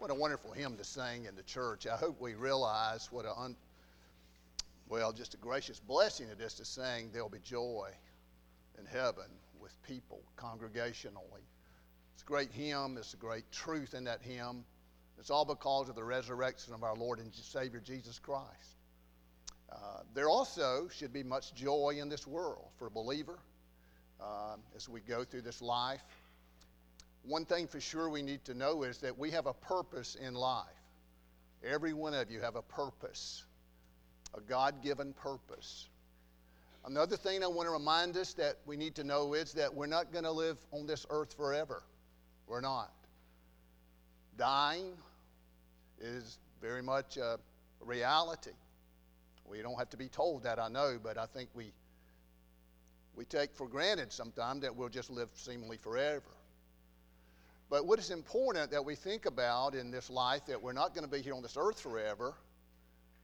What a wonderful hymn to sing in the church. I hope we realize what a, un, well, just a gracious blessing it is to sing, There'll be joy in heaven with people congregationally. It's a great hymn, it's a great truth in that hymn. It's all because of the resurrection of our Lord and Savior Jesus Christ. Uh, there also should be much joy in this world for a believer uh, as we go through this life. One thing for sure we need to know is that we have a purpose in life. Every one of you have a purpose, a God given purpose. Another thing I want to remind us that we need to know is that we're not going to live on this earth forever. We're not. Dying is very much a reality. We don't have to be told that, I know, but I think we, we take for granted sometimes that we'll just live seemingly forever. But what is important that we think about in this life that we're not going to be here on this earth forever.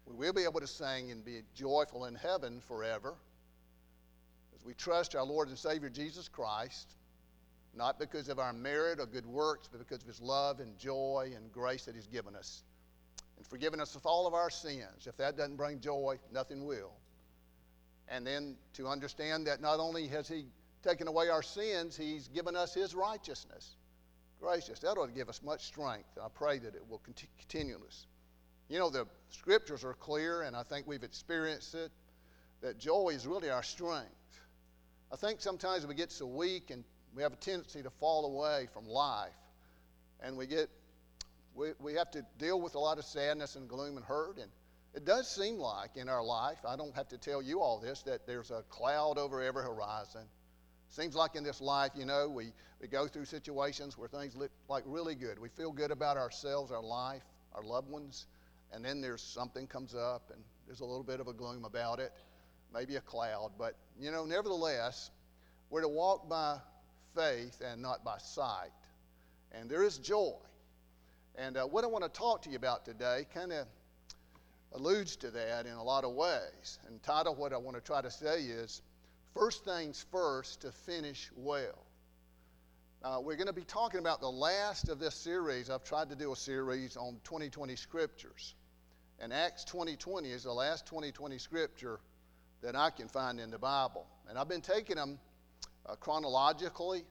We will be able to sing and be joyful in heaven forever as we trust our Lord and Savior Jesus Christ, not because of our merit or good works, but because of His love and joy and grace that He's given us and forgiven us of all of our sins. If that doesn't bring joy, nothing will. And then to understand that not only has He taken away our sins, He's given us His righteousness gracious. That ought to give us much strength. I pray that it will continue us. You know, the scriptures are clear, and I think we've experienced it, that joy is really our strength. I think sometimes we get so weak and we have a tendency to fall away from life, and we get we, we have to deal with a lot of sadness and gloom and hurt. And it does seem like in our life, I don't have to tell you all this, that there's a cloud over every horizon. Seems like in this life, you know, we, we go through situations where things look like really good. We feel good about ourselves, our life, our loved ones, and then there's something comes up and there's a little bit of a gloom about it, maybe a cloud. But, you know, nevertheless, we're to walk by faith and not by sight. And there is joy. And uh, what I want to talk to you about today kind of alludes to that in a lot of ways. And title, what I want to try to say is First things first to finish well. Uh, we're going to be talking about the last of this series. I've tried to do a series on 2020 scriptures. And Acts 2020 is the last 2020 scripture that I can find in the Bible. And I've been taking them uh, chronologically.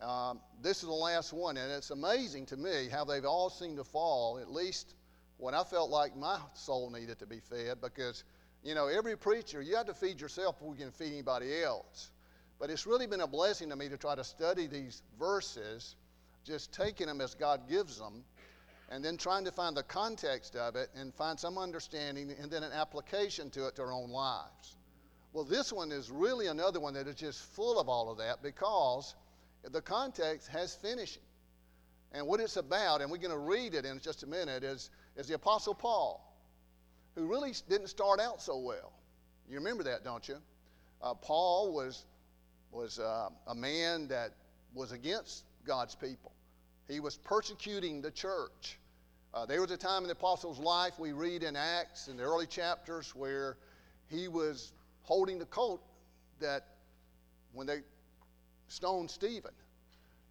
Um, this is the last one, and it's amazing to me how they've all seemed to fall, at least when I felt like my soul needed to be fed, because you know, every preacher, you have to feed yourself before you can feed anybody else. But it's really been a blessing to me to try to study these verses, just taking them as God gives them, and then trying to find the context of it and find some understanding and then an application to it to our own lives. Well, this one is really another one that is just full of all of that because the context has finishing. And what it's about, and we're going to read it in just a minute, is, is the Apostle Paul who really didn't start out so well. You remember that, don't you? Uh, Paul was, was uh, a man that was against God's people, he was persecuting the church. Uh, there was a time in the apostle's life, we read in Acts in the early chapters, where he was holding the coat that when they stoned Stephen.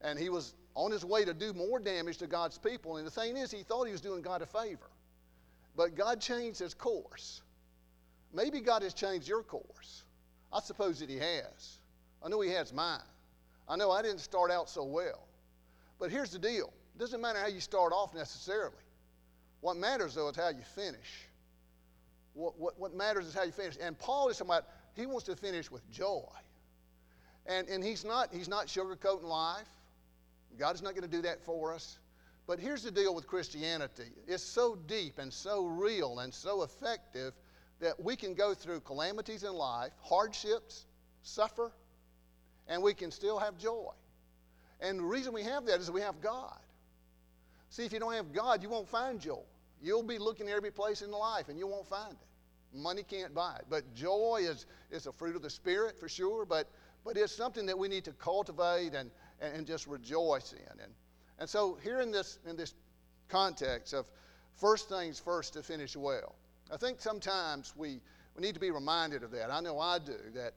And he was on his way to do more damage to God's people. And the thing is, he thought he was doing God a favor. But God changed his course. Maybe God has changed your course. I suppose that he has. I know he has mine. I know I didn't start out so well. But here's the deal it doesn't matter how you start off necessarily. What matters, though, is how you finish. What, what, what matters is how you finish. And Paul is talking about he wants to finish with joy. And, and he's, not, he's not sugarcoating life. God is not going to do that for us. But here's the deal with Christianity it's so deep and so real and so effective that we can go through calamities in life, hardships, suffer, and we can still have joy. And the reason we have that is we have God. See, if you don't have God, you won't find joy. You'll be looking every place in life and you won't find it. Money can't buy it. But joy is, is a fruit of the Spirit for sure, but, but it's something that we need to cultivate and, and just rejoice in. And, and so, here in this, in this context of first things first to finish well, I think sometimes we, we need to be reminded of that. I know I do, that,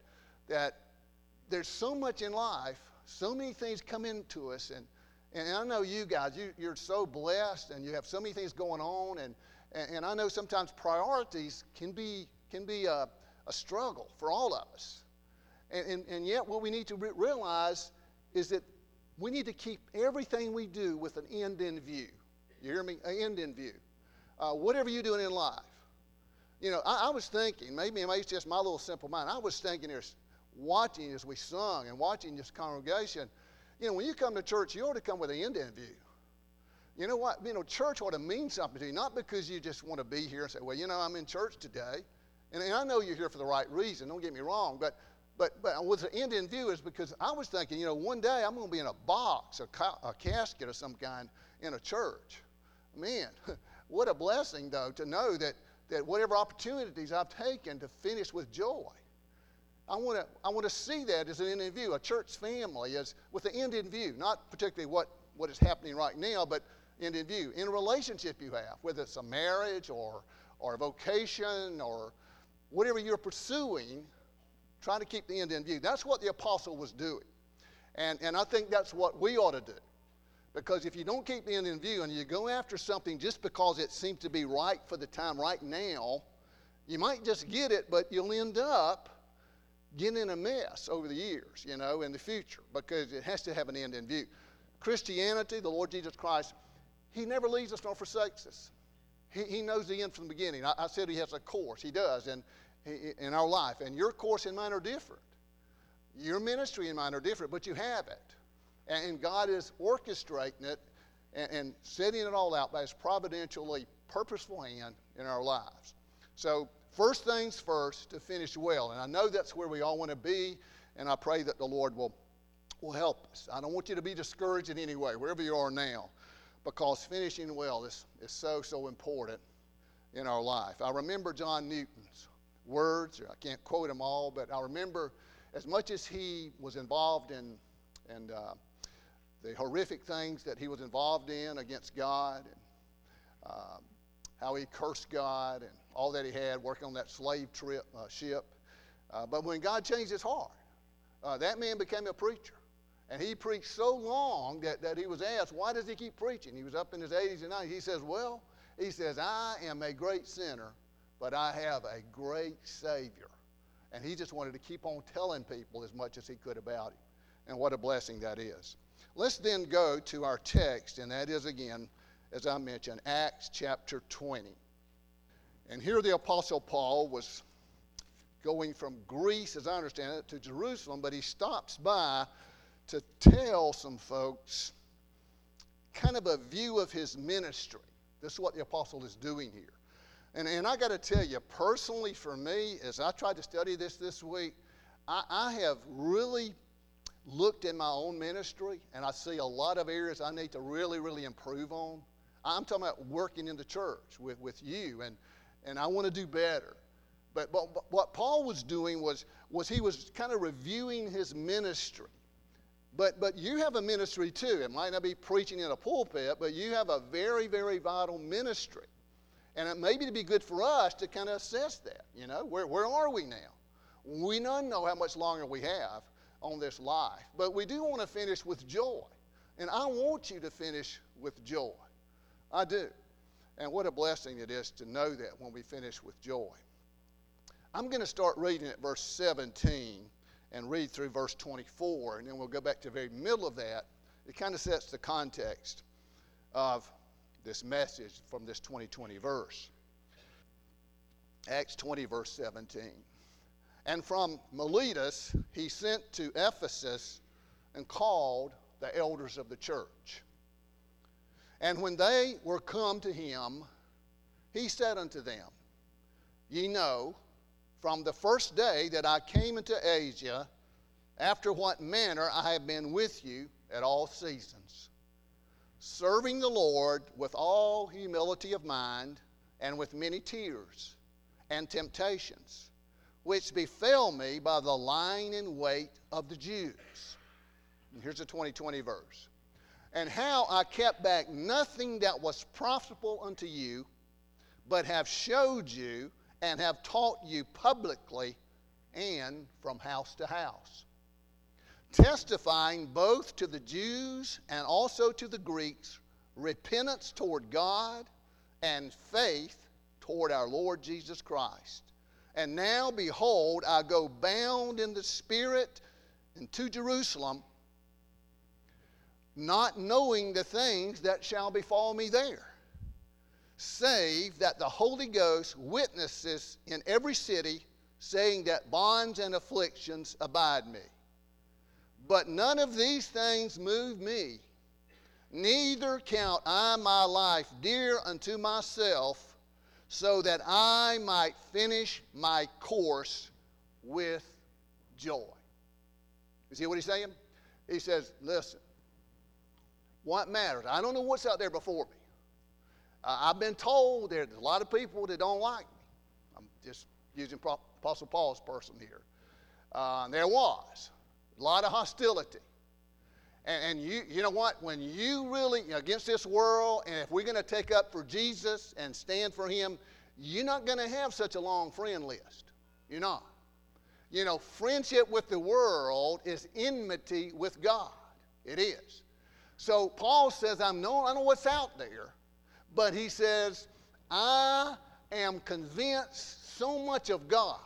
that there's so much in life, so many things come into us, and, And I know you guys, you, you're so blessed and you have so many things going on. And, and, and I know sometimes priorities can be, can be a, a struggle for all of us. And, and, and yet, what we need to re- realize is that we need to keep everything we do with an end in view. You hear me? An end in view. Uh, whatever you're doing in life. You know, I, I was thinking, maybe, it's just my little simple mind. I was thinking here, watching as we sung and watching this congregation. You know, when you come to church, you ought to come with an end in view. You know what? You know, church ought to mean something to you, not because you just want to be here and say, well, you know, I'm in church today. And, and I know you're here for the right reason, don't get me wrong, but but, but with the end in view is because I was thinking, you know, one day I'm going to be in a box, a, ca- a casket of some kind in a church. Man, what a blessing, though, to know that, that whatever opportunities I've taken to finish with joy. I want to I want to see that as an end in view, a church family as with the end in view, not particularly what, what is happening right now, but end in view. In a relationship you have, whether it's a marriage or, or a vocation or whatever you're pursuing, trying to keep the end in view. That's what the apostle was doing. And, and I think that's what we ought to do. Because if you don't keep the end in view and you go after something just because it seems to be right for the time right now, you might just get it, but you'll end up getting in a mess over the years, you know, in the future, because it has to have an end in view. Christianity, the Lord Jesus Christ, He never leaves us nor forsakes us. He, he knows the end from the beginning. I, I said He has a course. He does. And in our life. And your course and mine are different. Your ministry and mine are different, but you have it. And God is orchestrating it and, setting it all out by His providentially purposeful hand in our lives. So, first things first, to finish well. And I know that's where we all want to be, and I pray that the Lord will, will help us. I don't want you to be discouraged in any way, wherever you are now, because finishing well is, is so, so important in our life. I remember John Newton's words. I can't quote them all, but I remember as much as he was involved in, in uh, the horrific things that he was involved in against God, and uh, how he cursed God, and all that he had working on that slave trip, uh, ship. Uh, but when God changed his heart, uh, that man became a preacher. And he preached so long that, that he was asked, Why does he keep preaching? He was up in his 80s and 90s. He says, Well, he says, I am a great sinner but I have a great Savior. And he just wanted to keep on telling people as much as he could about him. And what a blessing that is. Let's then go to our text, and that is again, as I mentioned, Acts chapter 20. And here the Apostle Paul was going from Greece, as I understand it, to Jerusalem, but he stops by to tell some folks kind of a view of his ministry. This is what the apostle is doing here. And, and I got to tell you, personally, for me, as I tried to study this this week, I, I have really looked in my own ministry and I see a lot of areas I need to really, really improve on. I'm talking about working in the church with, with you, and, and I want to do better. But, but, but what Paul was doing was, was he was kind of reviewing his ministry. But, but you have a ministry too. It might not be preaching in a pulpit, but you have a very, very vital ministry. And it may be to be good for us to kind of assess that. You know, where, where are we now? We none know how much longer we have on this life, but we do want to finish with joy. And I want you to finish with joy. I do. And what a blessing it is to know that when we finish with joy. I'm going to start reading at verse 17 and read through verse 24, and then we'll go back to the very middle of that. It kind of sets the context of this message from this 2020 verse. Acts 20, verse 17. And from Miletus he sent to Ephesus and called the elders of the church. And when they were come to him, he said unto them, Ye know, from the first day that I came into Asia, after what manner I have been with you at all seasons serving the Lord with all humility of mind and with many tears and temptations, which befell me by the lying in wait of the Jews. And here's the 2020 verse. And how I kept back nothing that was profitable unto you, but have showed you and have taught you publicly and from house to house testifying both to the Jews and also to the Greeks repentance toward God and faith toward our Lord Jesus Christ. And now, behold, I go bound in the Spirit into Jerusalem, not knowing the things that shall befall me there, save that the Holy Ghost witnesses in every city, saying that bonds and afflictions abide me. But none of these things move me, neither count I my life dear unto myself, so that I might finish my course with joy. You see what he's saying? He says, Listen, what matters? I don't know what's out there before me. Uh, I've been told there's a lot of people that don't like me. I'm just using Apostle Paul's person here. Uh, there was a lot of hostility. And, and, you, you know what? When you really, you know, against this world, and if we're going to take up for Jesus and stand for Him, you're not going to have such a long friend list. You're not. You know, friendship with the world is enmity with God. It is. So Paul says, I'm no, I know what's out there, but he says, I am convinced so much of God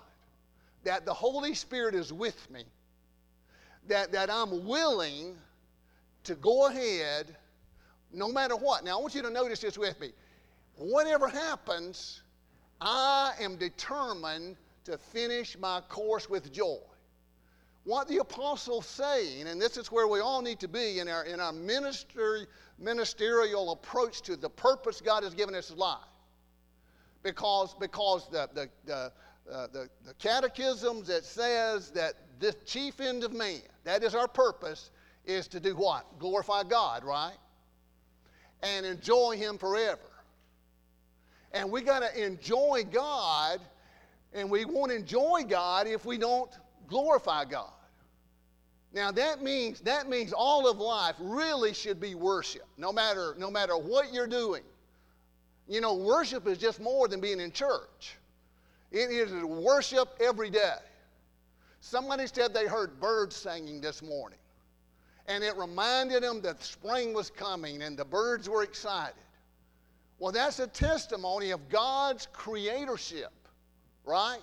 that the Holy Spirit is with me that, that I'm willing to go ahead no matter what. Now, I want you to notice this with me. Whatever happens, I am determined to finish my course with joy. What the apostle's saying, and this is where we all need to be in our, in our ministry, ministerial approach to the purpose God has given us in life. Because, because the, the, the, uh, the, the catechisms that says that the chief end of man, that is our purpose, is to do what? Glorify God, right? And enjoy Him forever. And we got to enjoy God, and we won't enjoy God if we don't glorify God. Now that means that means all of life really should be worship, no matter no matter what you're doing. You know, worship is just more than being in church. It is worship every day. Somebody said they heard birds singing this morning, and it reminded them that spring was coming and the birds were excited. Well, that's a testimony of God's creatorship, right?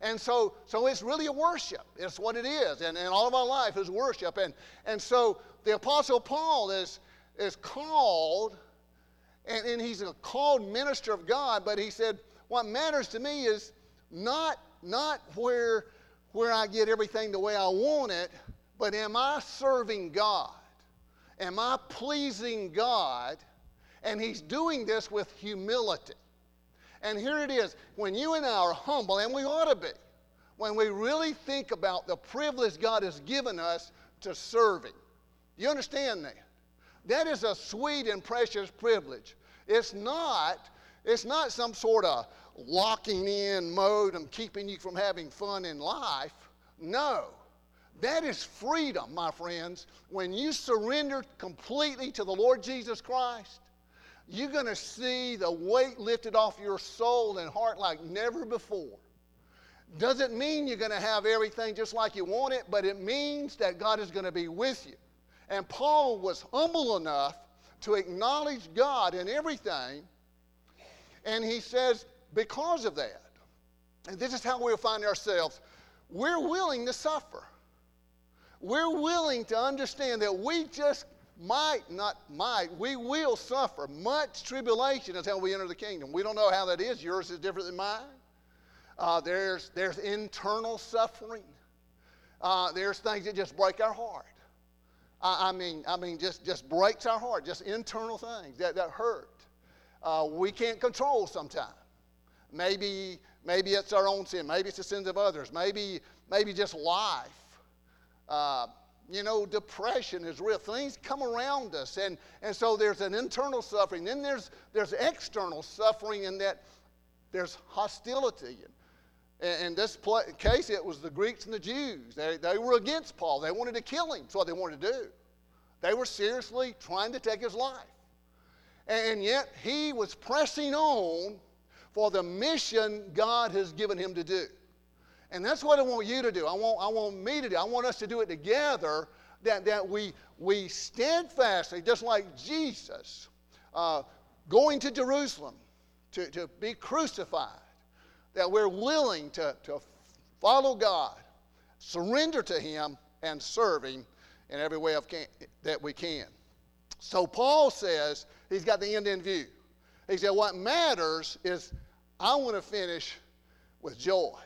And so, so it's really a worship. It's what it is. And, and all of our life is worship. And, and so the Apostle Paul is, is called, and, and he's a called minister of God, but he said, What matters to me is not, not where where I get everything the way I want it, but am I serving God? Am I pleasing God? And He's doing this with humility. And here it is when you and I are humble, and we ought to be, when we really think about the privilege God has given us to serve Him. You understand that? That is a sweet and precious privilege. It's not, it's not some sort of locking in mode and keeping you from having fun in life. No. That is freedom, my friends. When you surrender completely to the Lord Jesus Christ, you're going to see the weight lifted off your soul and heart like never before. Doesn't mean you're going to have everything just like you want it, but it means that God is going to be with you. And Paul was humble enough to acknowledge God in everything. And he says, because of that. And this is how we'll find ourselves. We're willing to suffer. We're willing to understand that we just might, not might, we will suffer. Much tribulation how we enter the kingdom. We don't know how that is. Yours is different than mine. Uh, there's, there's internal suffering. Uh, there's things that just break our heart. I, I, mean, I mean, just, just breaks our heart, just internal things that, that hurt. Uh, we can't control sometimes. Maybe, maybe it's our own sin. Maybe it's the sins of others. Maybe, maybe just life. Uh, you know, depression is real. Things come around us. And, and so there's an internal suffering. Then there's, there's external suffering in that there's hostility. And in this case, it was the Greeks and the Jews. They, they were against Paul. They wanted to kill him. That's what they wanted to do. They were seriously trying to take his life. And yet he was pressing on for the mission God has given him to do. And that's what I want you to do. I want, I want me to do. I want us to do it together. that, that we, we steadfastly, just like Jesus, uh, going to Jerusalem to, to be crucified, that we're willing to, to follow God, surrender to Him, and serve Him in every way of can, that we can. So Paul says he's got the end in view. He said, What matters is I want to finish with joy.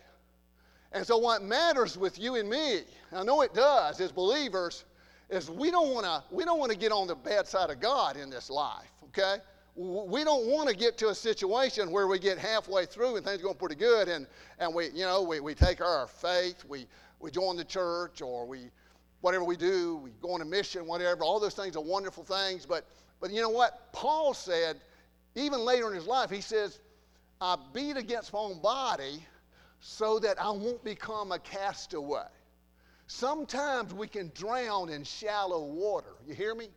And so, what matters with you and me, I know it does as believers, is we don't want to we don't want to get on the bad side of God in this life. Okay, we don't want to get to a situation where we get halfway through and things are going pretty good, and and we you know we, we take our faith, we we join the church, or we whatever we do, we go on a mission, whatever. All those things are wonderful things, but but you know what? Paul said, even later in his life, he says, "I beat against my own body." so that I won't become a castaway. Sometimes we can drown in shallow water. You hear me?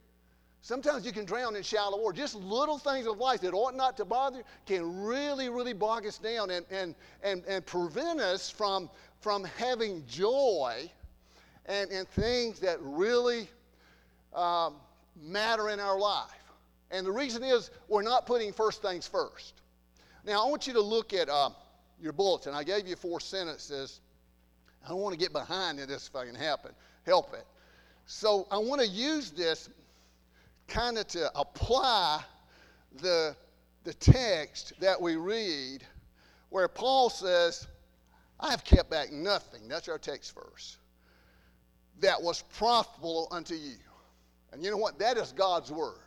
Sometimes you can drown in shallow water. Just little things of life that ought not to bother you can really, really bog us down and, and, and, and prevent us from, from having joy and, and things that really um, matter in our life. And the reason is we're not putting first things first. Now, I want you to look at. Uh, your bulletin. I gave you four sentences. I don't want to get behind in this if I can happen, help it. So I want to use this kind of to apply the, the text that we read where Paul says, I have kept back nothing. That's our text verse. That was profitable unto you. And you know what? That is God's word.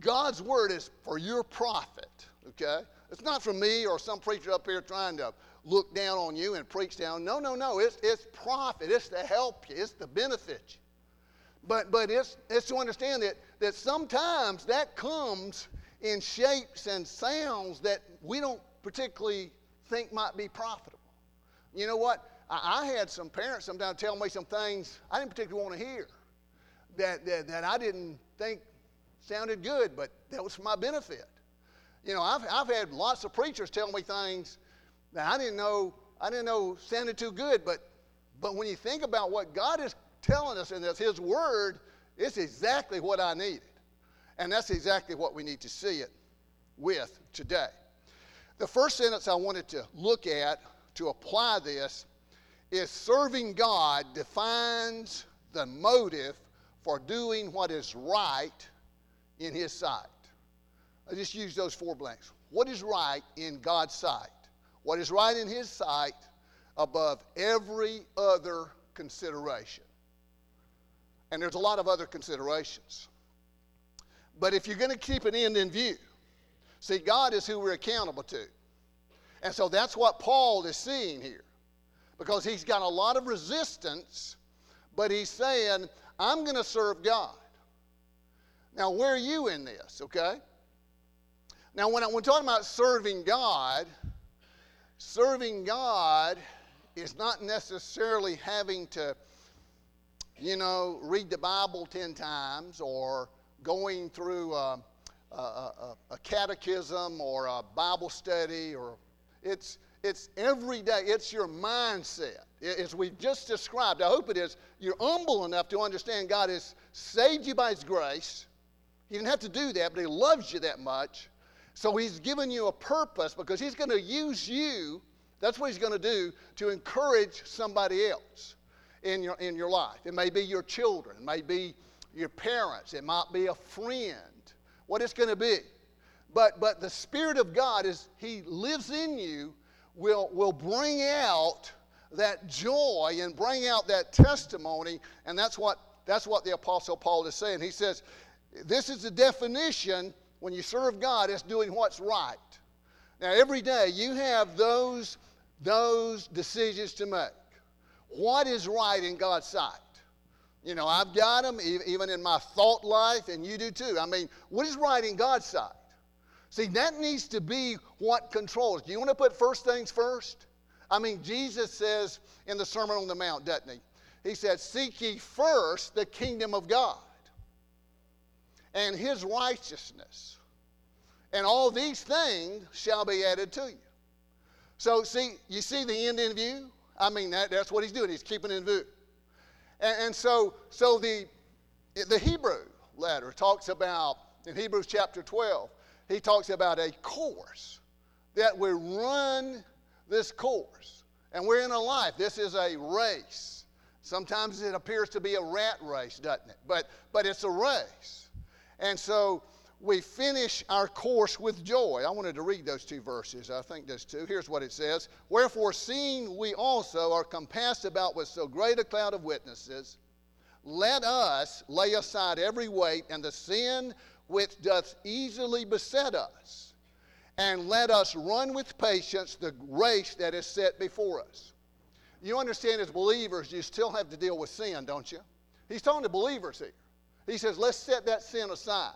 God's word is for your profit, okay? It's not for me or some preacher up here trying to look down on you and preach down. No, no, no. It's, it's profit. It's to help you. It's to benefit you. But, but it's, it's to understand that, that sometimes that comes in shapes and sounds that we don't particularly think might be profitable. You know what? I, I had some parents sometimes tell me some things I didn't particularly want to hear that, that, that I didn't think sounded good, but that was for my benefit. You know, I've, I've had lots of preachers tell me things that I didn't know I didn't know sounded too good, but but when you think about what God is telling us in this, His Word, it's exactly what I needed. And that's exactly what we need to see it with today. The first sentence I wanted to look at to apply this is serving God defines the motive for doing what is right in His sight. I just use those four blanks. What is right in God's sight? What is right in His sight above every other consideration? And there's a lot of other considerations. But if you're going to keep an end in view, see, God is who we're accountable to. And so that's what Paul is seeing here. Because he's got a lot of resistance, but he's saying, I'm going to serve God. Now, where are you in this, okay? Now, when, I, when talking about serving God, serving God is not necessarily having to, you know, read the Bible 10 times or going through a, a, a, a catechism or a Bible study or it's, it's every day. It's your mindset. As we've just described, I hope it is, you're humble enough to understand God has saved you by His grace. He didn't have to do that, but He loves you that much. So he's given you a purpose because he's going to use you. That's what he's going to do to encourage somebody else in your, in your life. It may be your children, it may be your parents, it might be a friend, what it's going to be. But, but the Spirit of God, is He lives in you, will, will bring out that joy and bring out that testimony. And that's what, that's what the Apostle Paul is saying. He says, This is the definition when you serve God, it's doing what's right. Now, every day you have those, those decisions to make. What is right in God's sight? You know, I've got them even in my thought life, and you do too. I mean, what is right in God's sight? See, that needs to be what controls. Do you want to put first things first? I mean, Jesus says in the Sermon on the Mount, doesn't he? He said, Seek ye first the kingdom of God and his righteousness. And all these things shall be added to you. So, see, you see the end in view? I mean, that, that's what he's doing. He's keeping in view. And, and so, so the, the Hebrew letter talks about, in Hebrews chapter 12, he talks about a course that we run this course. And we're in a life. This is a race. Sometimes it appears to be a rat race, doesn't it? But, but it's a race. And so we finish our course with joy. I wanted to read those two verses. I think there's two. Here's what it says Wherefore, seeing we also are compassed about with so great a cloud of witnesses, let us lay aside every weight and the sin which doth easily beset us, and let us run with patience the race that is set before us. You understand, as believers, you still have to deal with sin, don't you? He's talking to believers here. He says, let's set that sin aside.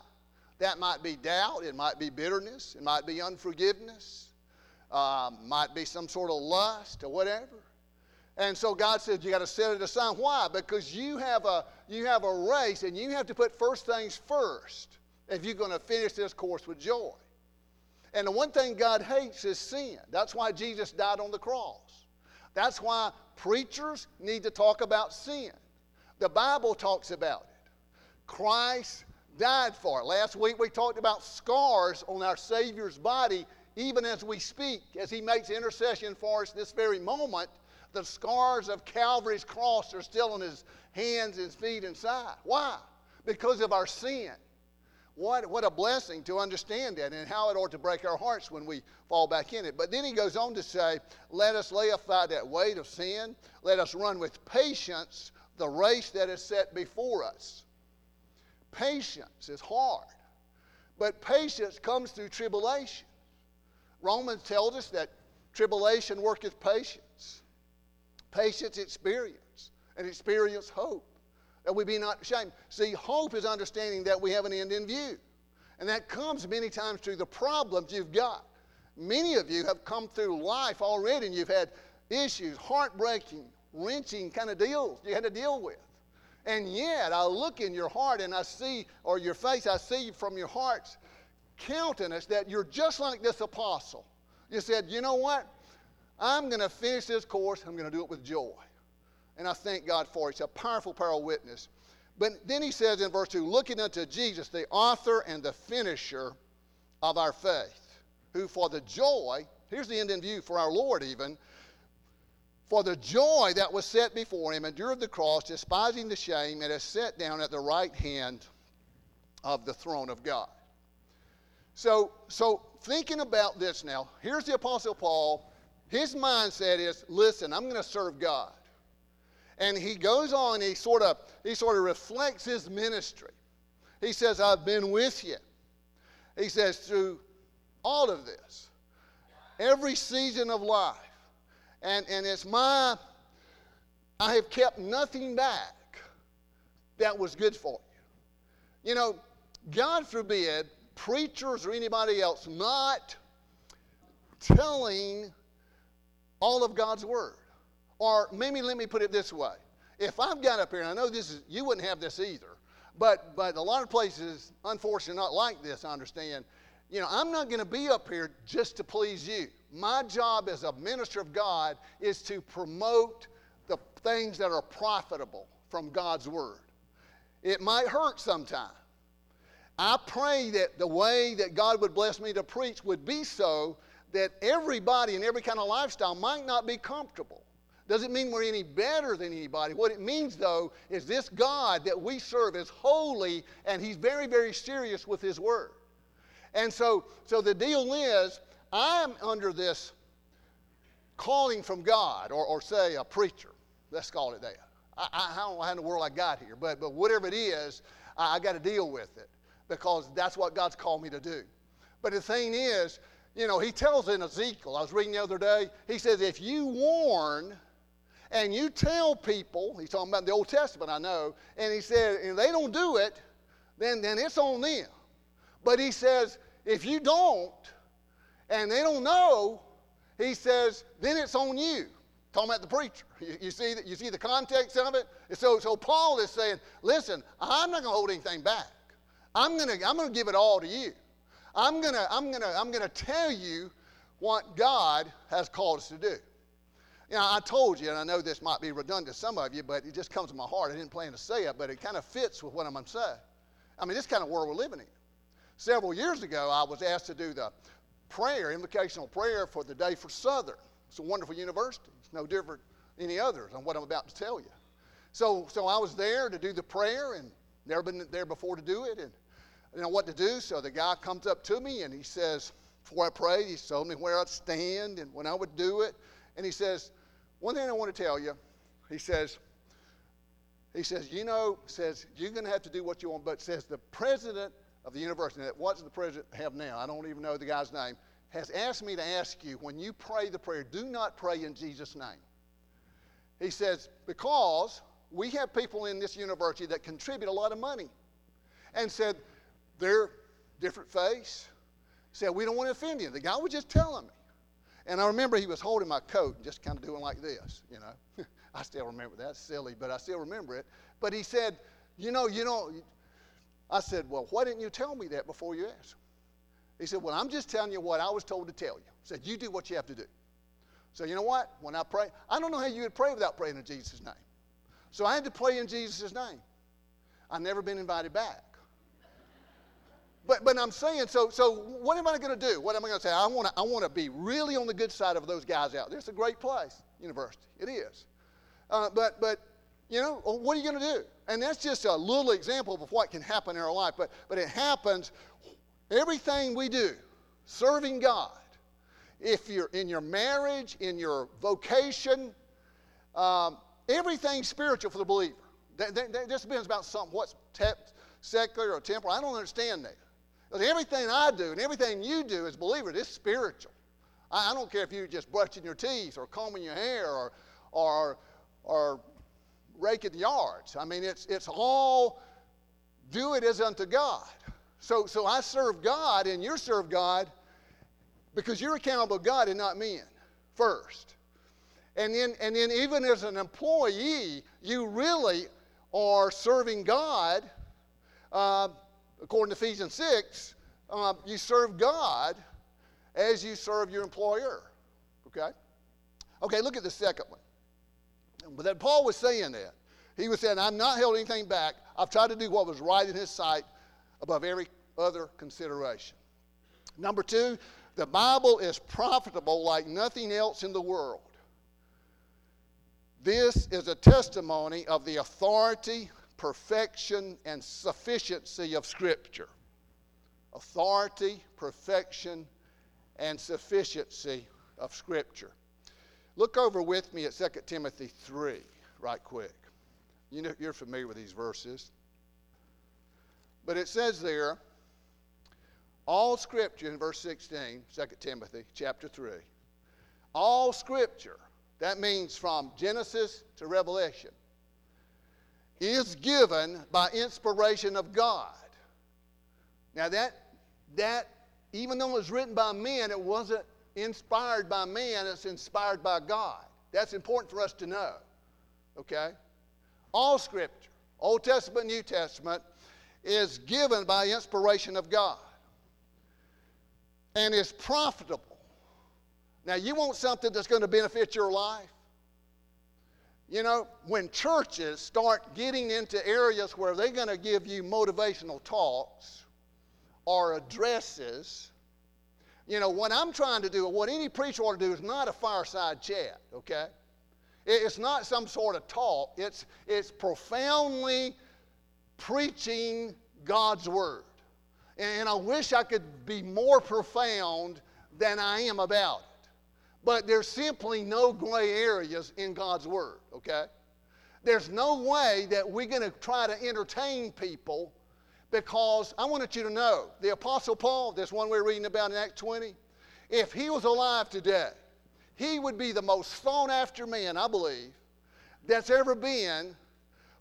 That might be doubt, it might be bitterness, it might be unforgiveness, um, might be some sort of lust or whatever. And so God says you got to set it aside. Why? Because you have a you have a race and you have to put first things first if you're going to finish this course with joy. And the one thing God hates is sin. That's why Jesus died on the cross. That's why preachers need to talk about sin. The Bible talks about it. Christ died for it. Last week we talked about scars on our Savior's body, even as we speak, as He makes intercession for us this very moment. The scars of Calvary's cross are still on His hands, His feet, and side. Why? Because of our sin. What, what a blessing to understand that and how it ought to break our hearts when we fall back in it. But then he goes on to say, Let us lay aside that weight of sin. Let us run with patience the race that is set before us. Patience is hard, but patience comes through tribulation. Romans tells us that tribulation worketh patience, patience experience, and experience hope, that we be not ashamed. See, hope is understanding that we have an end in view, and that comes many times through the problems you've got. Many of you have come through life already, and you've had issues, heartbreaking, wrenching kind of deals you had to deal with. And yet, I look in your heart and I see, or your face, I see from your heart's countenance that you're just like this apostle. You said, you know what? I'm going to finish this course. I'm going to do it with joy. And I thank God for it. It's a powerful, powerful witness. But then he says in verse 2 looking unto Jesus, the author and the finisher of our faith, who for the joy, here's the end in view for our Lord even, for the joy that was set before him endured the cross, despising the shame, and is set down at the right hand of the throne of God. So, so thinking about this now, here's the Apostle Paul. His mindset is, listen, I'm going to serve God. And he goes on, he sort of he sort of reflects his ministry. He says, I've been with you. He says, through all of this, every season of life. And, and it's my, I have kept nothing back that was good for you. You know, God forbid preachers or anybody else not telling all of God's word. Or maybe let me put it this way. If I've got up here, and I know this is, you wouldn't have this either, but, but a lot of places, unfortunately, not like this, I understand. You know, I'm not going to be up here just to please you. My job as a minister of God is to promote the things that are profitable from God's Word. It might hurt sometimes. I pray that the way that God would bless me to preach would be so that everybody in every kind of lifestyle might not be comfortable. Doesn't mean we're any better than anybody. What it means, though, is this God that we serve is holy and He's very, very serious with His Word. And so, so the deal is, I'm under this calling from God, or, or say a preacher. Let's call it that. I, I, don't know how in the world I got here, but, but whatever it is, I, I got to deal with it because that's what God's called me to do. But the thing is, you know, he tells in Ezekiel, I was reading the other day, he says, if you warn and you tell people, he's talking about the Old Testament, I know, and he said, if they don't do it, then, then it's on them. But he says, if you don't, and they don't know, he says, then it's on you. Talking about the preacher. You, you see, that, you see the context of it? So, so Paul is saying, listen, I'm not going to hold anything back. I'm going to I'm going to give it all to you. I'm going to I'm going to I'm going to tell you what God has called us to do. You I told you, and I know this might be redundant to some of you, but it just comes to my heart. I didn't plan to say it, but it kind of fits with what I'm going to say. I mean, this kind of world we're living in. Several years ago, I was asked to do the prayer, invocational prayer for the day for Southern. It's a wonderful university. It's no different than any others on what I'm about to tell you. So, so I was there to do the prayer and never been there before to do it and I didn't know what to do. So the guy comes up to me and he says, before I prayed, he told me where I'd stand and when I would do it. And he says, one thing I want to tell you, he says, he says, you know, says, you're going to have to do what you want, but says the president of the university, that what's the president have now? I don't even know the guy's name, has asked me to ask you, when you pray the prayer, do not pray in Jesus' name. He says, because we have people in this university that contribute a lot of money. And said, they're different faiths. Said, we don't want to offend you. The guy was just telling me. And I remember he was holding my coat and just kind of doing like this, you know. I still remember that. silly, but I still remember it. But he said, You know, you know, I said, Well, why didn't you tell me that before you asked? He said, Well, I'm just telling you what I was told to tell you. He said, You do what you have to do. So, you know what? When I pray, I don't know how you would pray without praying in Jesus' name. So I had to pray in Jesus' name. I've never been invited back. But, but I'm saying, so, so what am I going to do? What am I going to say? I want to I wanna be really on the good side of those guys out there. It's a great place, university. It is. Uh, but, but, you know, what are you going to do? And that's just a little example of what can happen in our life. But, but it happens, everything we do, serving God, if you're in your marriage, in your vocation, um, everything spiritual for the believer. That, that, that just depends about something, what's te- secular or temporal. I don't understand that. Because everything I do and everything you do as believers is spiritual. I, I don't care if you're just brushing your teeth or combing your hair or, or, or raking yards. I mean, it's, it's all do it as unto God. So, so I serve God and you serve God because you're accountable to God and not men first. And then, and then even as an employee, you really are serving God uh, according to Ephesians 6, uh, you serve God as you serve your employer. Okay? Okay, look at the second one. But that Paul was saying that. He was saying, I'm not held anything back. I've tried to do what was right in his sight above every other consideration. Number two, the Bible is profitable like nothing else in the world. This is a testimony of the authority, perfection, and sufficiency of Scripture. Authority, perfection, and sufficiency of Scripture. Look over with me at 2 Timothy 3, right quick. You know, you're familiar with these verses. But it says there, all Scripture, in verse 16, 2 Timothy chapter 3, all Scripture, that means from Genesis to Revelation, is given by inspiration of God. Now that that even though it was written by men, it wasn't inspired by man, it's inspired by God. That's important for us to know. Okay? All scripture, Old Testament, New Testament, is given by inspiration of God and is profitable. Now, you want something that's going to benefit your life? You know, when churches start getting into areas where they're going to give you motivational talks or addresses, you know, what I'm trying to do, what any preacher ought to do is not a fireside chat, okay? It's not some sort of talk, it's, it's profoundly preaching God's Word. And I wish I could be more profound than I am about it. But there's simply no gray areas in God's Word, okay? There's no way that we're going to try to entertain people because I wanted you to know the Apostle Paul, this one we're reading about in Acts 20, if he was alive today, he would be the most sought after man, I believe, that's ever been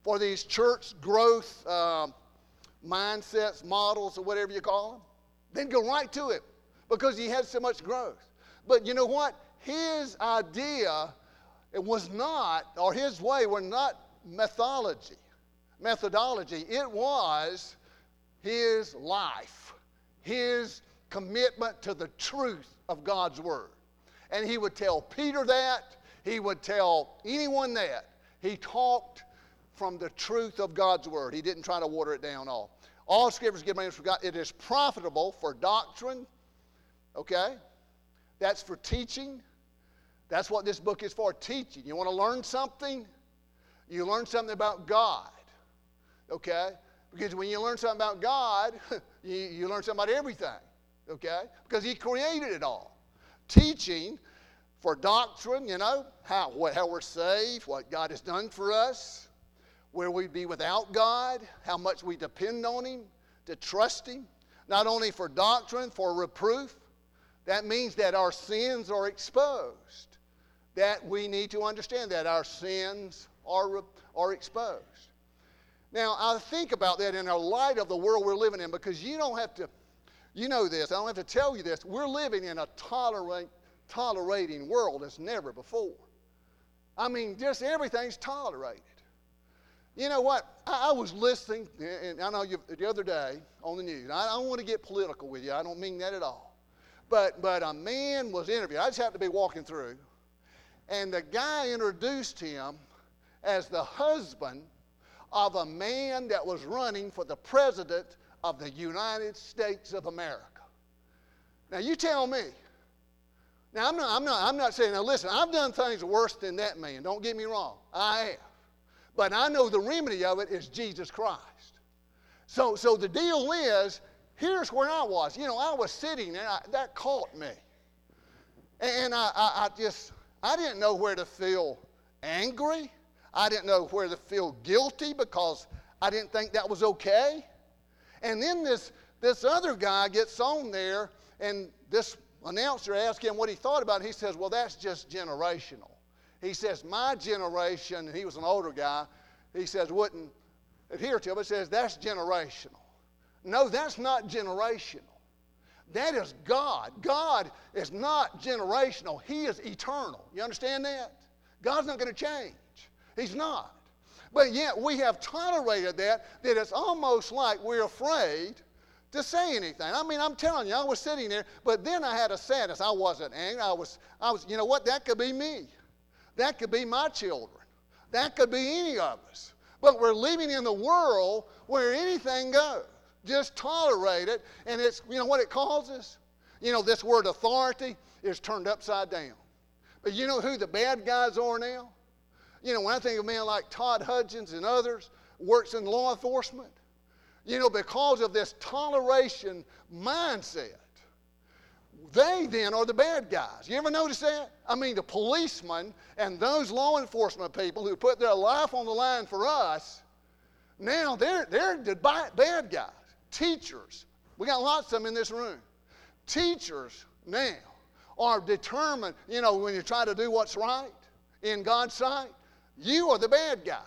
for these church growth um, mindsets, models, or whatever you call them. Then go right to it because he had so much growth. But you know what? His idea was not, or his way were not methodology, methodology. It was his life, his commitment to the truth of God's word. And he would tell Peter that, he would tell anyone that. He talked from the truth of God's word. He didn't try to water it down all. All scriptures given from God. It is profitable for doctrine. Okay? That's for teaching. That's what this book is for teaching. You want to learn something? You learn something about God. Okay? Because when you learn something about God, you, you learn something about everything. Okay? Because He created it all. Teaching for doctrine, you know, how, what, how we're saved, what God has done for us, where we'd be without God, how much we depend on Him, to trust Him. Not only for doctrine, for reproof. That means that our sins are exposed. That we need to understand that our sins are, are exposed. Now, I think about that in the light of the world we're living in because you don't have to, you know this, I don't have to tell you this. We're living in a tolerant, tolerating world as never before. I mean, just everything's tolerated. You know what? I, I was listening, and I know you, the other day on the news. I, I don't want to get political with you. I don't mean that at all. But but a man was interviewed. I just happened to be walking through, and the guy introduced him as the husband of a man that was running for the president of the United States of America. Now, you tell me. Now, I'm not, I'm not, I'm not saying, now listen, I've done things worse than that man. Don't get me wrong. I have. But I know the remedy of it is Jesus Christ. So, so the deal is, here's where I was. You know, I was sitting and I, that caught me. And I, I, I just, I didn't know where to feel angry. I didn't know where to feel guilty because I didn't think that was okay. And then this, this other guy gets on there, and this announcer asks him what he thought about it. He says, Well, that's just generational. He says, My generation, and he was an older guy, he says, wouldn't adhere to it, but says, That's generational. No, that's not generational. That is God. God is not generational, He is eternal. You understand that? God's not going to change. He's not. But yet we have tolerated that, that it's almost like we're afraid to say anything. I mean, I'm telling you, I was sitting there, but then I had a sadness. I wasn't angry. I was, I was, you know what? That could be me. That could be my children. That could be any of us. But we're living in the world where anything goes. Just tolerate it, and it's, you know what it causes? You know, this word authority is turned upside down. But you know who the bad guys are now? You know, when I think of men like Todd Hudgens and others, works in law enforcement, you know, because of this toleration mindset, they then are the bad guys. You ever notice that? I mean, the policemen and those law enforcement people who put their life on the line for us, now they're, they're the bad guys. Teachers, we got lots of them in this room. Teachers now are determined, you know, when you try to do what's right in God's sight, you are the bad guy.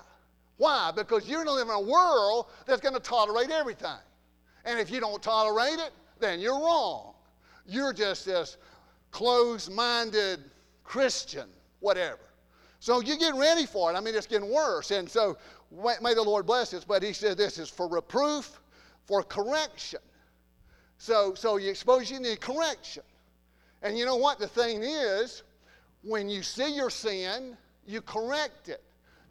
Why? Because you're live in a world that's going to tolerate everything. And if you don't tolerate it, then you're wrong. You're just this closed minded Christian, whatever. So you get ready for it. I mean, it's getting worse. And so may the Lord bless us. But he said this is for reproof, for correction. So, so you expose you need correction. And you know what? The thing is, when you see your sin, you correct it.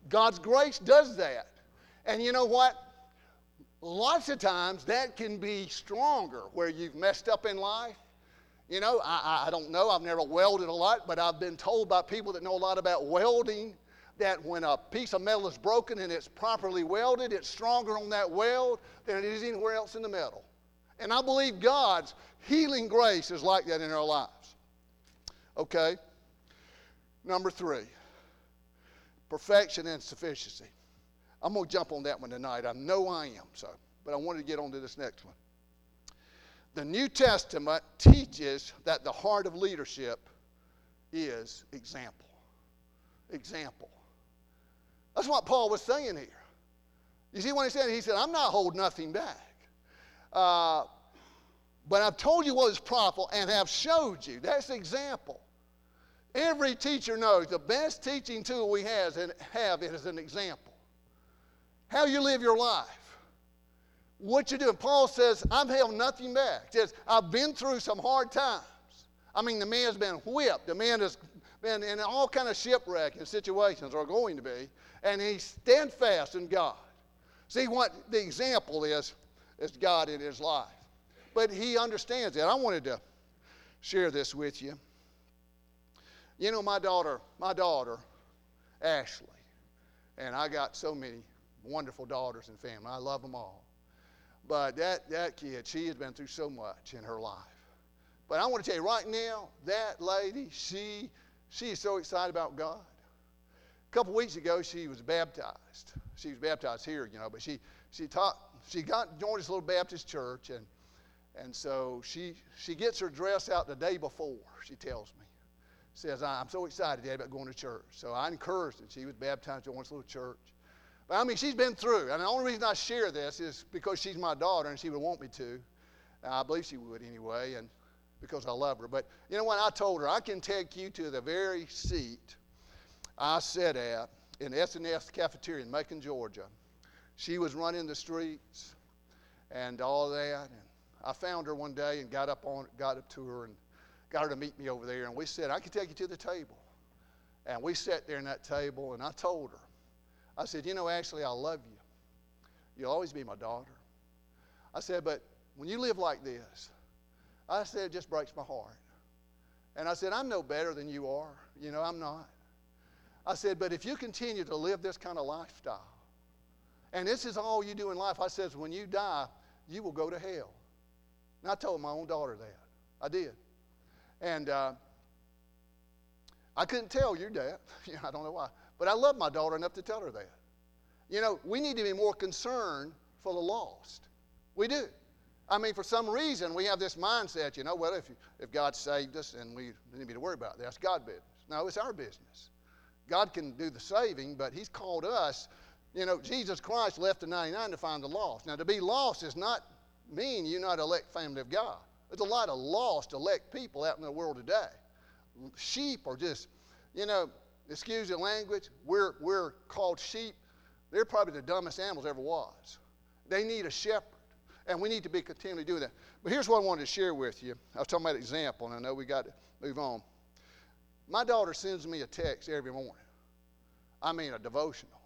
God's grace does that. And you know what? Lots of times that can be stronger where you've messed up in life. You know, I, I don't know, I've never welded a lot, but I've been told by people that know a lot about welding that when a piece of metal is broken and it's properly welded, it's stronger on that weld than it is anywhere else in the metal. And I believe God's healing grace is like that in our lives. Okay? Number three perfection and sufficiency. I'm going to jump on that one tonight. I know I am, so, but I wanted to get on to this next one. The New Testament teaches that the heart of leadership is example. Example. That's what Paul was saying here. You see what he said? He said, I'm not holding nothing back. Uh, but I've told you what is profitable and have showed you. That's example. Every teacher knows the best teaching tool we has and have is an example. How you live your life. What you do. And Paul says, I've held nothing back. Says, I've been through some hard times. I mean, the man's been whipped. The man has been in all kind of shipwreck and situations or going to be, and he stand fast in God. See what the example is is God in his life. But he understands that. I wanted to share this with you. You know, my daughter, my daughter, Ashley, and I got so many wonderful daughters and family. I love them all. But that, that kid, she has been through so much in her life. But I want to tell you right now, that lady, she, she is so excited about God. A couple weeks ago, she was baptized. She was baptized here, you know, but she, she taught, she got joined this little Baptist church, and, and so she, she gets her dress out the day before, she tells me. Says, I'm so excited, Dad, about going to church. So I encouraged her. She was baptized in this little church. But I mean, she's been through. And the only reason I share this is because she's my daughter and she would want me to. I believe she would anyway, and because I love her. But you know what? I told her, I can take you to the very seat I sat at in S&S cafeteria in Macon, Georgia. She was running the streets and all that. And I found her one day and got up on got up to her and got her to meet me over there. And we said, I can take you to the table. And we sat there in that table and I told her, I said, You know, Ashley, I love you. You'll always be my daughter. I said, But when you live like this, I said, it just breaks my heart. And I said, I'm no better than you are. You know, I'm not. I said, but if you continue to live this kind of lifestyle, and this is all you do in life, I says, when you die, you will go to hell. And I told my own daughter that. I did. And uh, I couldn't tell your dad. I don't know why. But I love my daughter enough to tell her that. You know, we need to be more concerned for the lost. We do. I mean, for some reason, we have this mindset, you know, well, if, if God saved us and we didn't need to worry about that, that's God's business. No, it's our business. God can do the saving, but He's called us. You know, Jesus Christ left the 99 to find the lost. Now, to be lost does not mean you're not elect family of God. There's a lot of lost elect people out in the world today. Sheep are just, you know, excuse the language, we're, we're called sheep. They're probably the dumbest animals ever was. They need a shepherd, and we need to be continually doing that. But here's what I wanted to share with you. I was talking about example, and I know we got to move on. My daughter sends me a text every morning. I mean, a devotional.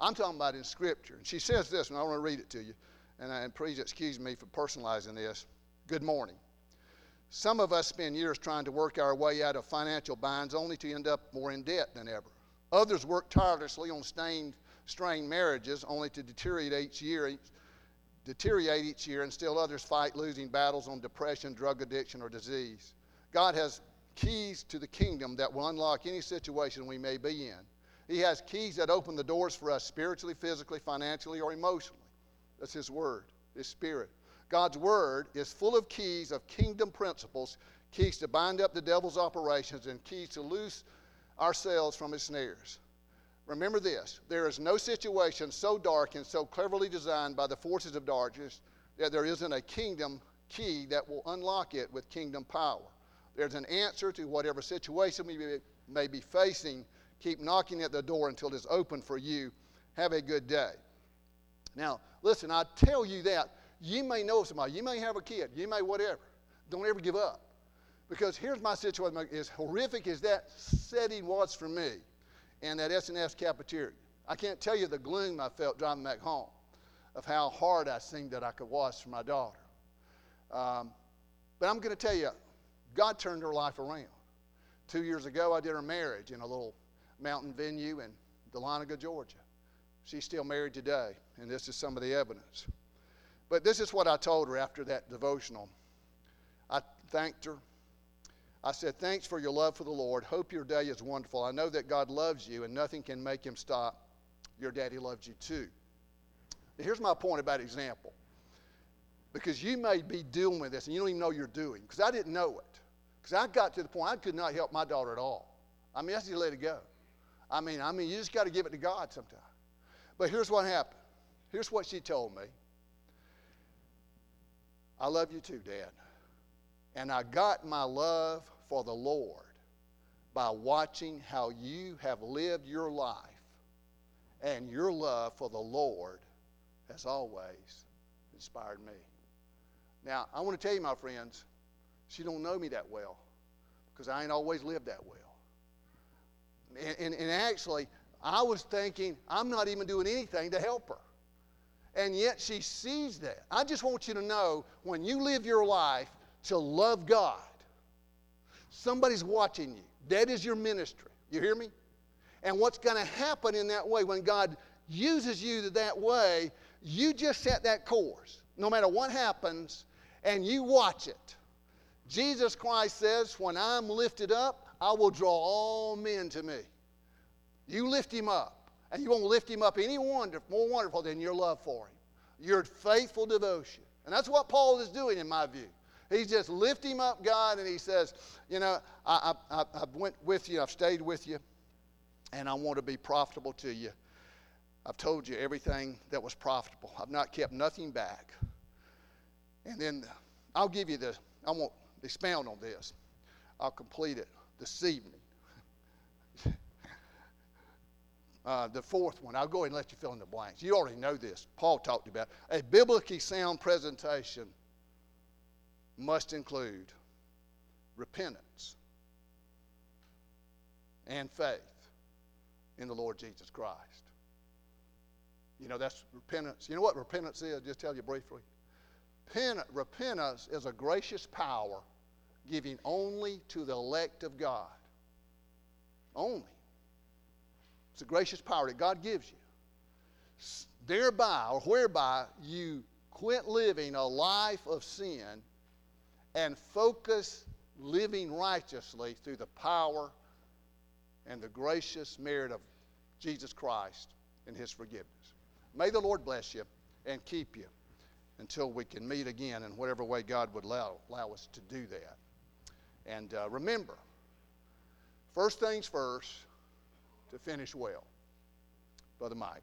I'm talking about in Scripture. And she says this, and I want to read it to you. And, and please excuse me for personalizing this. Good morning. Some of us spend years trying to work our way out of financial binds only to end up more in debt than ever. Others work tirelessly on stained, strained marriages only to deteriorate each year, deteriorate each year, and still others fight losing battles on depression, drug addiction, or disease. God has keys to the kingdom that will unlock any situation we may be in. He has keys that open the doors for us spiritually, physically, financially, or emotionally. That's His Word, His Spirit. God's Word is full of keys of kingdom principles, keys to bind up the devil's operations, and keys to loose ourselves from his snares. Remember this there is no situation so dark and so cleverly designed by the forces of darkness that there isn't a kingdom key that will unlock it with kingdom power. There's an answer to whatever situation we may be facing. Keep knocking at the door until it's open for you. Have a good day. Now, listen, I tell you that you may know somebody, you may have a kid, you may whatever. Don't ever give up. Because here's my situation, as horrific as that setting was for me and that S&S cafeteria. I can't tell you the gloom I felt driving back home of how hard I seemed that I could watch for my daughter. Um, but I'm going to tell you, God turned her life around. Two years ago, I did her marriage in a little mountain venue in Dahlonega, Georgia. She's still married today, and this is some of the evidence. But this is what I told her after that devotional. I thanked her. I said, Thanks for your love for the Lord. Hope your day is wonderful. I know that God loves you and nothing can make him stop. Your daddy loves you too. Here's my point about example. Because you may be dealing with this and you don't even know you're doing. Because I didn't know it. Because I got to the point I could not help my daughter at all. I mean, I just let it go. I mean, I mean, you just got to give it to God sometimes. But here's what happened. Here's what she told me. I love you too, Dad. And I got my love for the Lord by watching how you have lived your life. And your love for the Lord has always inspired me. Now, I want to tell you, my friends, she don't know me that well because I ain't always lived that well. and, and actually, I was thinking, I'm not even doing anything to help her. And yet she sees that. I just want you to know when you live your life to love God, somebody's watching you. That is your ministry. You hear me? And what's going to happen in that way when God uses you that way, you just set that course. No matter what happens, and you watch it. Jesus Christ says, When I'm lifted up, I will draw all men to me. You lift him up, and you won't lift him up any wonder, more wonderful than your love for him, your faithful devotion. And that's what Paul is doing, in my view. He's just lifting up God, and he says, You know, I, I, I went with you, I've stayed with you, and I want to be profitable to you. I've told you everything that was profitable. I've not kept nothing back. And then I'll give you the, I won't expound on this. I'll complete it this evening. Uh, the fourth one, I'll go ahead and let you fill in the blanks. You already know this. Paul talked about it. a biblically sound presentation must include repentance and faith in the Lord Jesus Christ. You know, that's repentance. You know what repentance is? Just tell you briefly. Repentance is a gracious power giving only to the elect of God. Only. It's a gracious power that God gives you. Thereby, or whereby, you quit living a life of sin and focus living righteously through the power and the gracious merit of Jesus Christ and His forgiveness. May the Lord bless you and keep you until we can meet again in whatever way God would allow, allow us to do that. And uh, remember, first things first, to finish well. Brother Mike.